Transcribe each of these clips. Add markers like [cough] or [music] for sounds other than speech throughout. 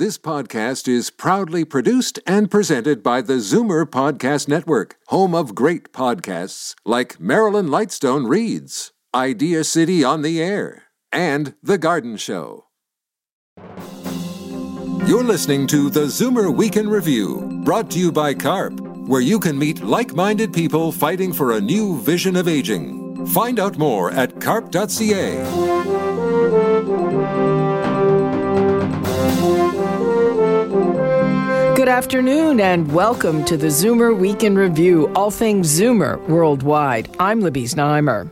This podcast is proudly produced and presented by the Zoomer Podcast Network, home of great podcasts like Marilyn Lightstone Reads, Idea City on the Air, and The Garden Show. You're listening to the Zoomer Week in Review, brought to you by CARP, where you can meet like minded people fighting for a new vision of aging. Find out more at carp.ca. Good afternoon and welcome to the Zoomer Week in Review, all things Zoomer worldwide. I'm Libby Znaimer.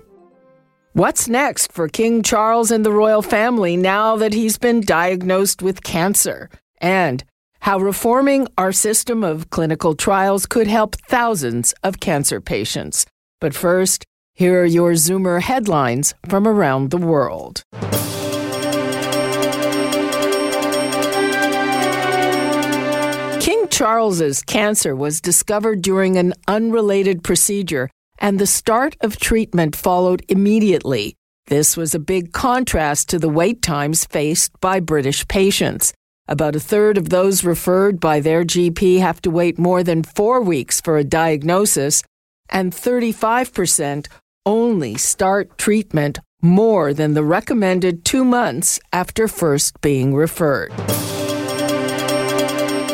What's next for King Charles and the royal family now that he's been diagnosed with cancer? And how reforming our system of clinical trials could help thousands of cancer patients. But first, here are your Zoomer headlines from around the world. Charles's cancer was discovered during an unrelated procedure, and the start of treatment followed immediately. This was a big contrast to the wait times faced by British patients. About a third of those referred by their GP have to wait more than four weeks for a diagnosis, and 35% only start treatment more than the recommended two months after first being referred.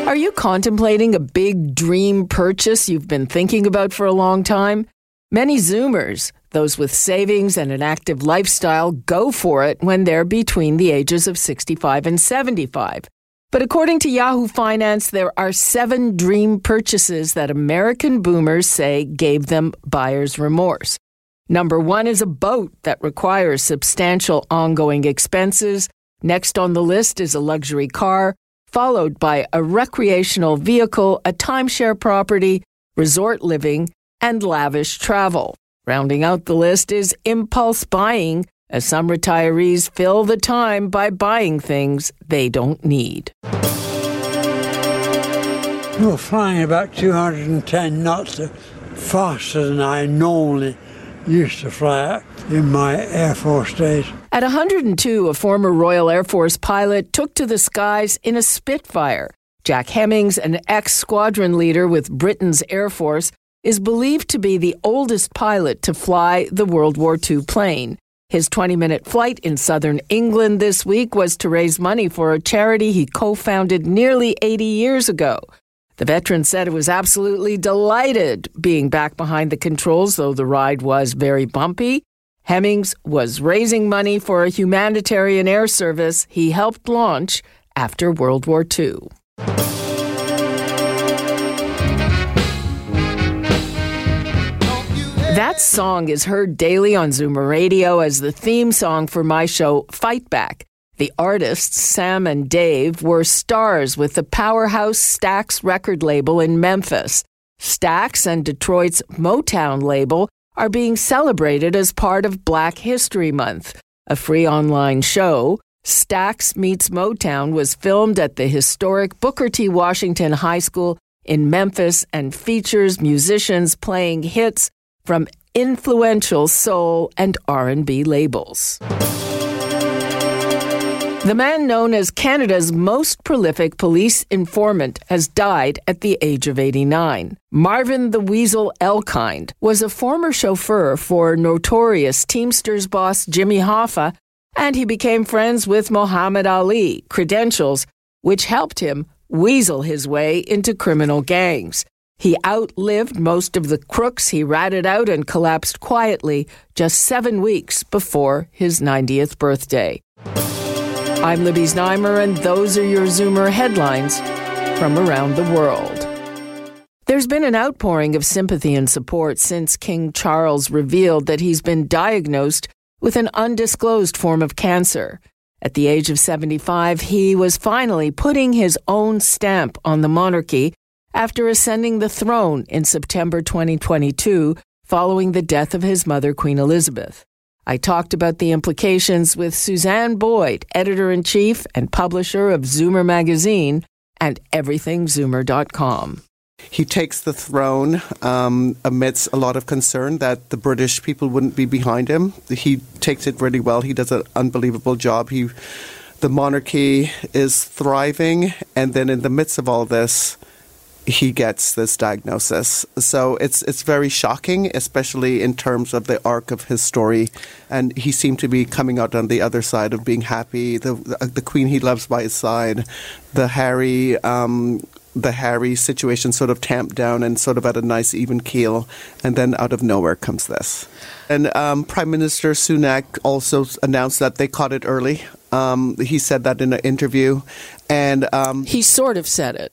Are you contemplating a big dream purchase you've been thinking about for a long time? Many Zoomers, those with savings and an active lifestyle, go for it when they're between the ages of 65 and 75. But according to Yahoo Finance, there are seven dream purchases that American boomers say gave them buyer's remorse. Number one is a boat that requires substantial ongoing expenses. Next on the list is a luxury car, followed by a recreational vehicle, a timeshare property, resort living, and lavish travel. Rounding out the list is impulse buying, as some retirees fill the time by buying things they don't need. We're flying about 210 knots faster than I normally used to fly in my Air Force days. At 102, a former Royal Air Force pilot took to the skies in a Spitfire. Jack Hemmings, an ex squadron leader with Britain's Air Force, is believed to be the oldest pilot to fly the World War II plane. His 20 minute flight in southern England this week was to raise money for a charity he co founded nearly 80 years ago. The veteran said it was absolutely delighted being back behind the controls, though the ride was very bumpy. Hemmings was raising money for a humanitarian air service he helped launch after World War II. That song is heard daily on Zoomer Radio as the theme song for my show Fight Back. The artists, Sam and Dave, were stars with the powerhouse Stax record label in Memphis. Stax and Detroit's Motown label are being celebrated as part of Black History Month. A free online show, Stax Meets Motown, was filmed at the historic Booker T. Washington High School in Memphis and features musicians playing hits from influential soul and R&B labels. The man known as Canada's most prolific police informant has died at the age of 89. Marvin the Weasel Elkind was a former chauffeur for notorious Teamsters boss Jimmy Hoffa, and he became friends with Muhammad Ali, credentials which helped him weasel his way into criminal gangs. He outlived most of the crooks he ratted out and collapsed quietly just seven weeks before his 90th birthday. I'm Libby Znaimer, and those are your Zoomer headlines from around the world. There's been an outpouring of sympathy and support since King Charles revealed that he's been diagnosed with an undisclosed form of cancer. At the age of 75, he was finally putting his own stamp on the monarchy after ascending the throne in September 2022 following the death of his mother, Queen Elizabeth. I talked about the implications with Suzanne Boyd, editor in chief and publisher of Zoomer magazine and everythingzoomer.com. He takes the throne um, amidst a lot of concern that the British people wouldn't be behind him. He takes it really well. He does an unbelievable job. He the monarchy is thriving, and then in the midst of all this, he gets this diagnosis. So it's it's very shocking, especially in terms of the arc of his story. And he seemed to be coming out on the other side of being happy. The the, the queen he loves by his side, the Harry. Um, the Harry situation sort of tamped down and sort of at a nice even keel, and then out of nowhere comes this. And um, Prime Minister Sunak also announced that they caught it early. Um, he said that in an interview, and um, he sort of said it.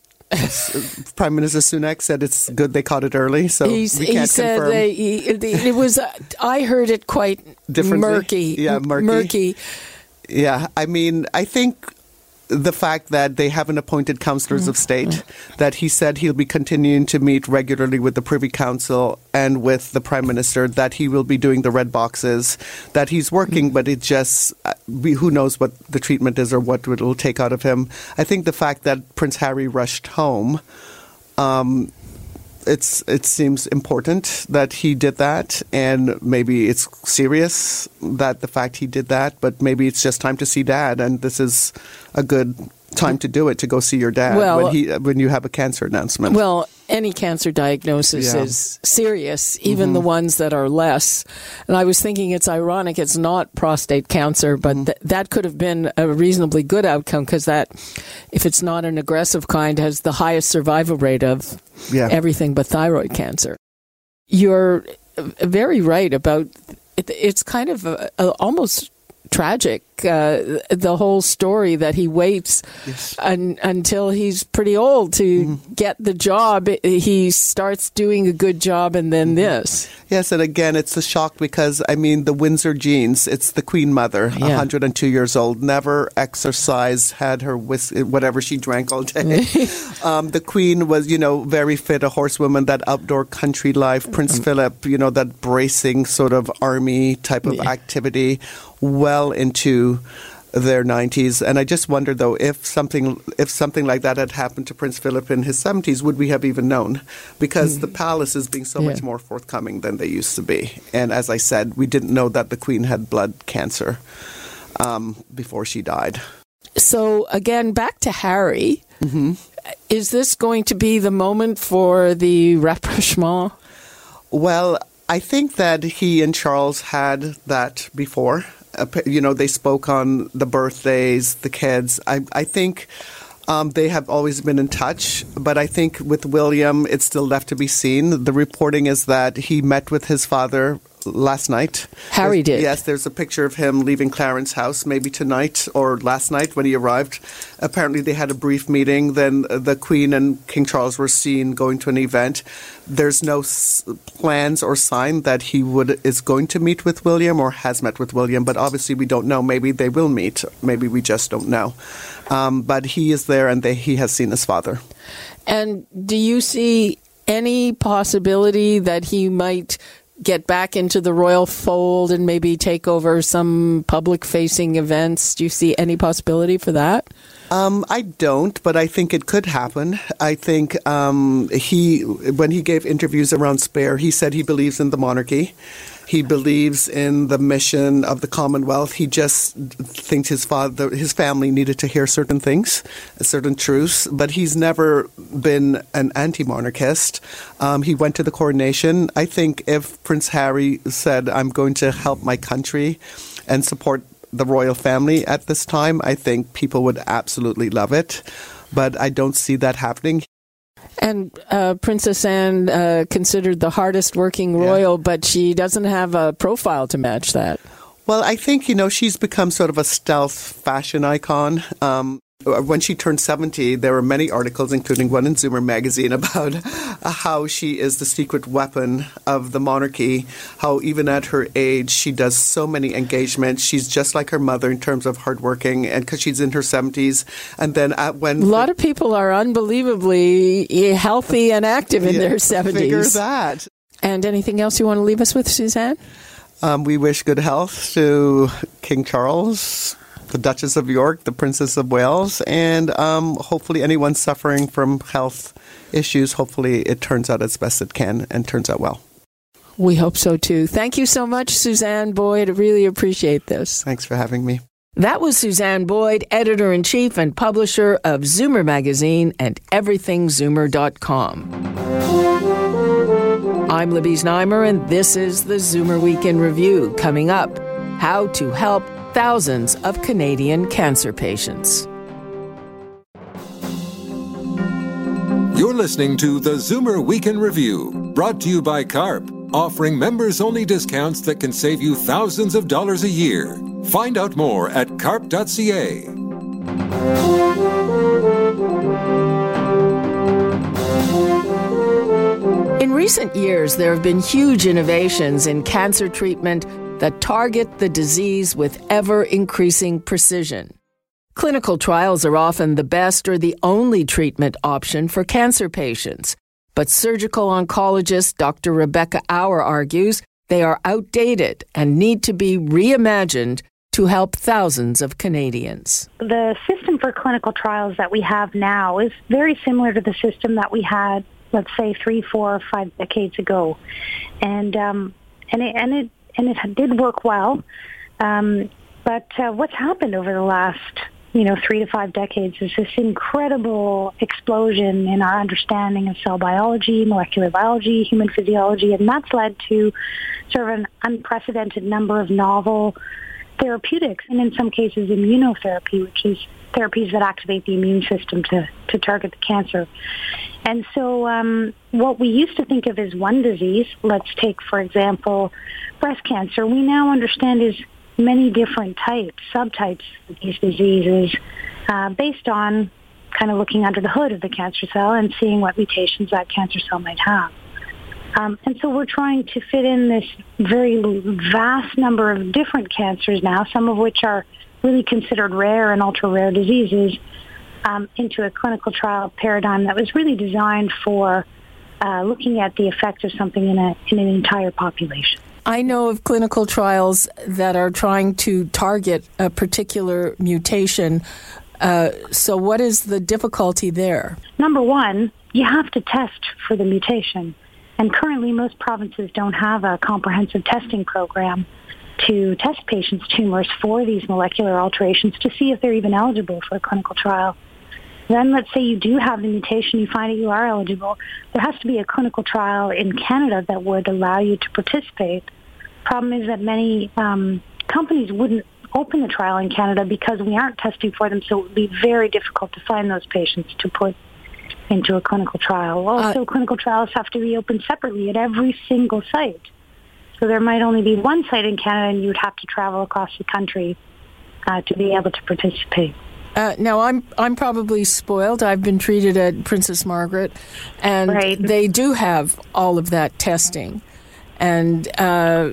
Prime Minister Sunak said it's good they caught it early, so He's, we can't he said confirm. they, he, it was. Uh, I heard it quite murky. Yeah, murky. Murky. Yeah, I mean, I think the fact that they haven't appointed counselors of state, that he said he'll be continuing to meet regularly with the Privy Council and with the Prime Minister, that he will be doing the red boxes, that he's working, but it just, uh, who knows what the treatment is or what it will take out of him. I think the fact that Prince Harry rushed home. Um, it's it seems important that he did that, and maybe it's serious that the fact he did that, but maybe it's just time to see dad, and this is a good time to do it to go see your dad Well- when he when you have a cancer announcement. Well, any cancer diagnosis Yeah. is serious, even the ones that are less. And I was thinking it's ironic it's not prostate cancer, but th- that could have been a reasonably good outcome because that, if it's not an aggressive kind, has the highest survival rate of Yeah. everything but thyroid cancer. You're uh, very right about it, it's kind of a, a, almost tragic uh, the whole story that he waits Yes. un, until he's pretty old to get the job he starts doing a good job and then this Yes, and again, it's a shock because I mean the Windsor genes. It's the Queen Mother, Yeah. 102 years old, never exercised, had her whis- whatever she drank all day. [laughs] um, the Queen was, you know, very fit, a horsewoman. That outdoor country life. Prince Philip, you know, that bracing sort of army type of activity, well into their 90s and i just wonder though if something if something like that had happened to prince philip in his 70s would we have even known? Because the palace is being so Yeah. much more forthcoming than they used to be. And as i said we didn't know that the queen had blood cancer um, before she died. So again back to harry. Is this going to be the moment for the [laughs] rapprochement? Well, I think that he and Charles had that before. You know, they spoke on the birthdays, the kids. I, I think um, they have always been in touch, but I think with William, it's still left to be seen. The reporting is that he met with his father last night. Harry There's- did. Yes, there's a picture of him leaving Clarence House maybe tonight or last night when he arrived. Apparently, they had a brief meeting. Then the Queen and King Charles were seen going to an event. There's no s- plans or sign that he would is going to meet with William or has met with William. But obviously, we don't know. Maybe they will meet. Maybe we just don't know. Um, but he is there, and they, he has seen his father. And do you see any possibility that he might get back into the royal fold and maybe take over some public facing events? Do you see any possibility for that? Um, I don't, but I think it could happen. I think um, he, when he gave interviews around Spare, he said he believes in the monarchy. He believes in the mission of the Commonwealth. He just thinks his father, his family needed to hear certain things, certain truths. But he's never been an anti-monarchist. Um, he went to the coronation. I think if Prince Harry said, "I'm going to help my country," and support the royal family at this time, I think people would absolutely love it. But I don't see that happening. And uh, Princess Anne uh, considered the hardest working royal, but she doesn't have a profile to match that. Well, I think, you know, she's become sort of a stealth fashion icon. Um, when she turned 70, there were many articles, including one in Zoomer magazine, [laughs] about how she is the secret weapon of the monarchy. How, even at her age, she does so many engagements. She's just like her mother in terms of hardworking, and because she's in her 70s. And then at, when A lot of people are unbelievably healthy and active in Yeah, their Figure 70s. that. And anything else you want to leave us with, Suzanne? Um, we wish good health to King Charles, the Duchess of York, the Princess of Wales, and um, hopefully anyone suffering from health issues, hopefully it turns out as best it can and turns out well. We hope so too. Thank you so much, Suzanne Boyd. I really appreciate this. Thanks for having me. That was Suzanne Boyd, editor in chief and publisher of Zoomer Magazine and EverythingZoomer.com. I'm Libby Znaimer, and this is the Zoomer Week in Review. Coming up, how to help thousands of Canadian cancer patients. You're listening to the Zoomer Week in Review, brought to you by CARP, offering members only discounts that can save you thousands of dollars a year. Find out more at carp.ca. In recent years, there have been huge innovations in cancer treatment that target the disease with ever increasing precision. Clinical trials are often the best or the only treatment option for cancer patients. But surgical oncologist Dr. Rebecca Auer argues they are outdated and need to be reimagined to help thousands of Canadians. The system for clinical trials that we have now is very similar to the system that we had, let's say, three, four, or five decades ago, and um, and it and it and it did work well. Um, but uh, what's happened over the last you know, three to five decades is this incredible explosion in our understanding of cell biology, molecular biology, human physiology, and that's led to sort of an unprecedented number of novel therapeutics, and in some cases immunotherapy, which is therapies that activate the immune system to, to target the cancer. And so um, what we used to think of as one disease, let's take, for example, breast cancer, we now understand is many different types, subtypes of these diseases uh, based on kind of looking under the hood of the cancer cell and seeing what mutations that cancer cell might have. Um, and so we're trying to fit in this very vast number of different cancers now, some of which are really considered rare and ultra-rare diseases, um, into a clinical trial paradigm that was really designed for uh, looking at the effect of something in, a, in an entire population. I know of clinical trials that are trying to target a particular mutation. Uh, so, what is the difficulty there? Number one, you have to test for the mutation. And currently, most provinces don't have a comprehensive testing program to test patients' tumors for these molecular alterations to see if they're even eligible for a clinical trial. Then let's say you do have the mutation, you find that you are eligible. There has to be a clinical trial in Canada that would allow you to participate. Problem is that many um, companies wouldn't open the trial in Canada because we aren't testing for them, so it would be very difficult to find those patients to put into a clinical trial. Also, uh, clinical trials have to be opened separately at every single site. So there might only be one site in Canada, and you would have to travel across the country uh, to be able to participate. Uh, now I'm I'm probably spoiled. I've been treated at Princess Margaret, and right. they do have all of that testing. And uh,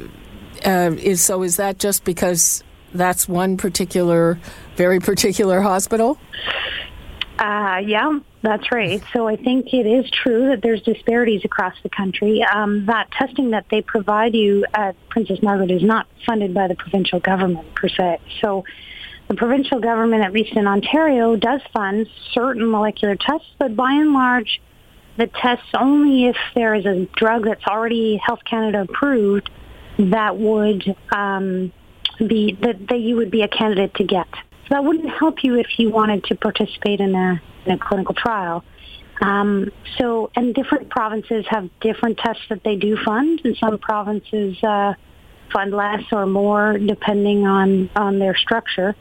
uh, is so is that just because that's one particular, very particular hospital? Uh, yeah, that's right. So I think it is true that there's disparities across the country. Um, that testing that they provide you at Princess Margaret is not funded by the provincial government per se. So the provincial government, at least in Ontario, does fund certain molecular tests, but by and large, the tests only if there is a drug that's already Health Canada approved that would um, be that, that you would be a candidate to get. So that wouldn't help you if you wanted to participate in a, in a clinical trial. Um, so, and different provinces have different tests that they do fund, and some provinces uh, fund less or more depending on on their structure.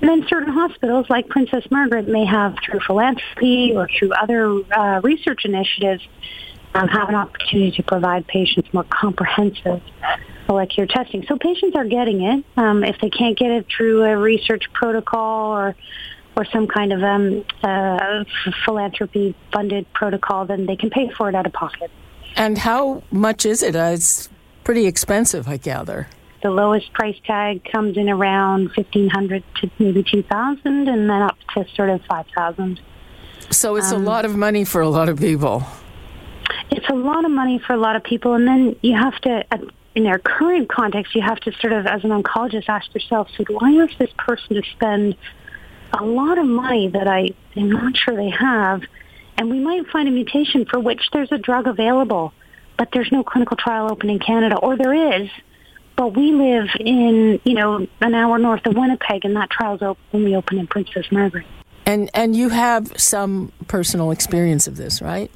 And then certain hospitals, like Princess Margaret, may have through philanthropy or through other uh, research initiatives, um, have an opportunity to provide patients more comprehensive molecular testing. So patients are getting it. Um, if they can't get it through a research protocol or or some kind of um, uh, philanthropy funded protocol, then they can pay for it out of pocket. And how much is it? Uh, it's pretty expensive, I gather. The lowest price tag comes in around fifteen hundred to maybe two thousand, and then up to sort of five thousand. So it's um, a lot of money for a lot of people. It's a lot of money for a lot of people, and then you have to, in their current context, you have to sort of, as an oncologist, ask yourself, so do I ask this person to spend a lot of money that I am not sure they have, and we might find a mutation for which there's a drug available, but there's no clinical trial open in Canada, or there is, But we live in, you know, an hour north of Winnipeg, and that trial's open only open in Princess Margaret. And and you have some personal experience of this, right?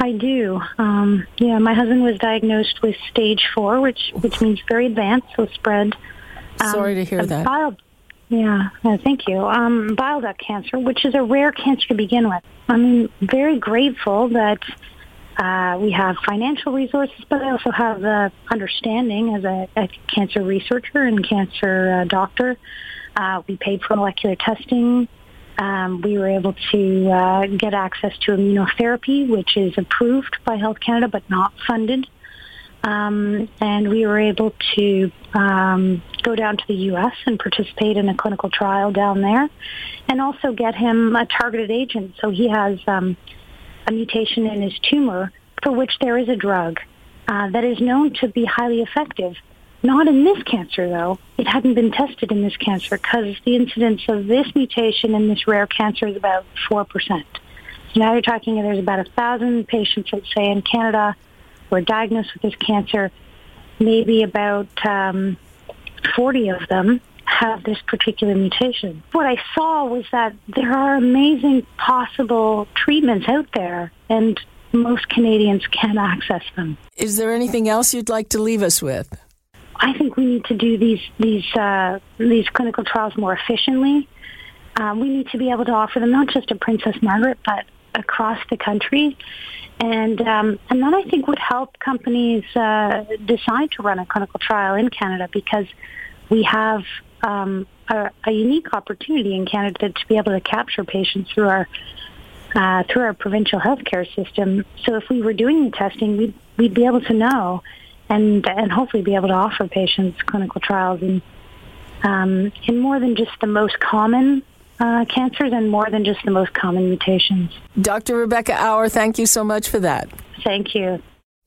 I do. Um, yeah, my husband was diagnosed with stage four, which which means very advanced, so spread. Um, Sorry to hear that. Yeah, uh, thank you. Um, bile duct cancer, which is a rare cancer to begin with. I'm very grateful that uh, we have financial resources, but I also have the understanding as a, a cancer researcher and cancer uh, doctor. Uh, we paid for molecular testing. Um, we were able to uh, get access to immunotherapy, which is approved by Health Canada but not funded. Um, and we were able to um, go down to the U.S. and participate in a clinical trial down there, and also get him a targeted agent. So he has um, a mutation in his tumor for which there is a drug uh, that is known to be highly effective. Not in this cancer, though. It hadn't been tested in this cancer because the incidence of this mutation in this rare cancer is about 4%. So now you're talking there's about a thousand patients, let's say, in Canada who are diagnosed with this cancer. Maybe about um, 40 of them have this particular mutation. What I saw was that there are amazing possible treatments out there, and most Canadians can access them. Is there anything else you'd like to leave us with? I think we need to do these these uh, these clinical trials more efficiently. Um, we need to be able to offer them not just to Princess Margaret, but across the country. And um, and that I think would help companies uh, decide to run a clinical trial in Canada because we have um, a, a, unique opportunity in Canada to be able to capture patients through our uh, through our provincial healthcare system. So if we were doing the testing, we'd we'd be able to know and and hopefully be able to offer patients clinical trials in um, in more than just the most common uh, cancers and more than just the most common mutations. Dr. Rebecca Auer, thank you so much for that. Thank you.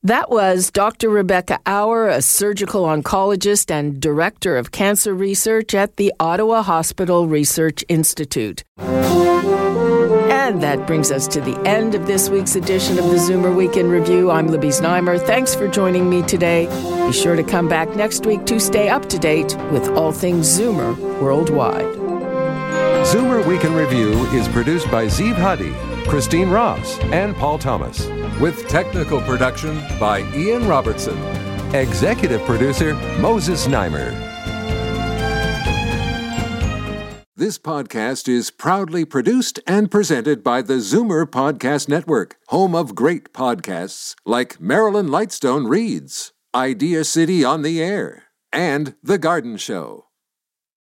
That was Dr. Rebecca Auer, a surgical oncologist and director of cancer research at the Ottawa Hospital Research Institute. And that brings us to the end of this week's edition of the Zoomer Week in Review. I'm Libby Znaimer. Thanks for joining me today. Be sure to come back next week to stay up to date with all things Zoomer worldwide. Zoomer Week in Review is produced by Zeev Huddy, Christine Ross, and Paul Thomas, with technical production by Ian Robertson. Executive producer Moses Znaimer. This podcast is proudly produced and presented by the Zoomer Podcast Network, home of great podcasts like Marilyn Lightstone Reads, Idea City on the Air, and The Garden Show.